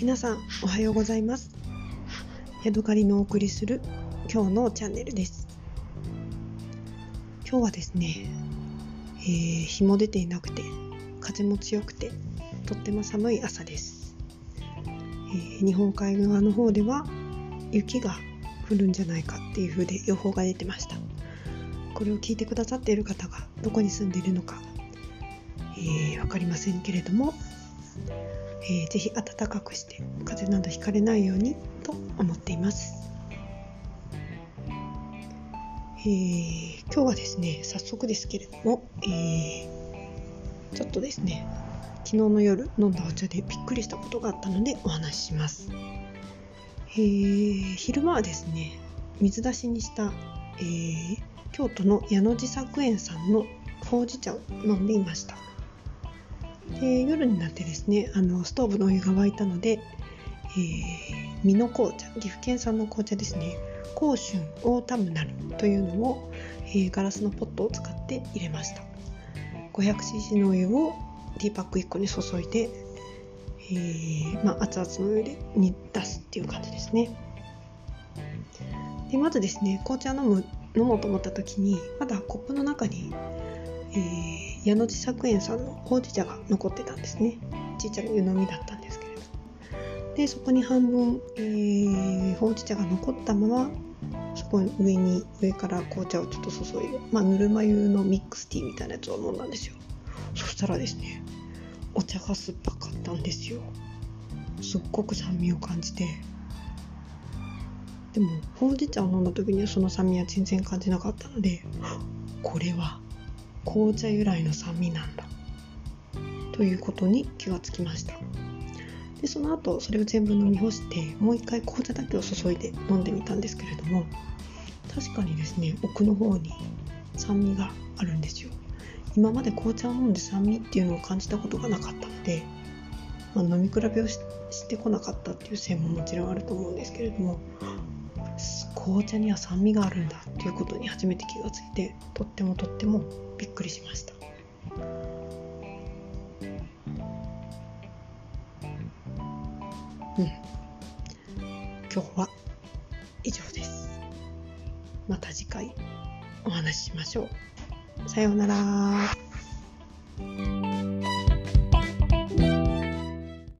皆さんおはようございます。ヤドカリのお送りする今日のチャンネルです。今日はですね、えー、日も出ていなくて風も強くてとっても寒い朝です、えー、日本海側の方では雪が降るんじゃないかっていう風で予報が出てました。これを聞いてくださっている方がどこに住んでいるのか、えー、分かりませんけれどもえー、ぜひ暖かくして風邪などひかれないようにと思っています、えー、今日はですね早速ですけれども、えー、ちょっとですね昨日の夜飲んだお茶でびっくりしたことがあったのでお話しします、えー、昼間はですね水出しにした、えー、京都の矢野寺作園さんのほうじ茶を飲んでいました。で夜になってですねあのストーブのお湯が沸いたので、えー、美濃紅茶岐阜県産の紅茶ですね。甲春オータムナルというのを、えー、ガラスのポットを使って入れました。500cc のお湯をティーパック1個に注いで、えー、まあ、熱々のお湯で煮出すっていう感じですね。でまずですね紅茶飲む飲もうと思った時にまだコップの中に、えー矢野寺作園さんのほうじ茶が残ってたんですね。ちっちゃな湯飲みだったんですけれど。でそこに半分、えー、ほうじ茶が残ったままそこに上に上から紅茶をちょっと注いで、まあ、ぬるま湯のミックスティーみたいなやつを飲んだんですよ。そしたらですねお茶が酸っぱかったんですよ。すっごく酸味を感じて。でもほうじ茶を飲んだ時にはその酸味は全然感じなかったのでこれは紅茶由来の酸味なんだ。ということに気がつきました。でその後それを全部飲み干してもう一回紅茶だけを注いで飲んでみたんですけれども確かにですね奥の方に酸味があるんですよ。今まで紅茶を飲んで酸味っていうのを感じたことがなかったので、まあ、飲み比べをしてこなかったっていう線ももちろんあると思うんですけれども紅茶には酸味があるんだっていうことに初めて気がついてとってもとってもびっくりしました。うん。今日は以上です。また次回お話ししましょう。さようなら。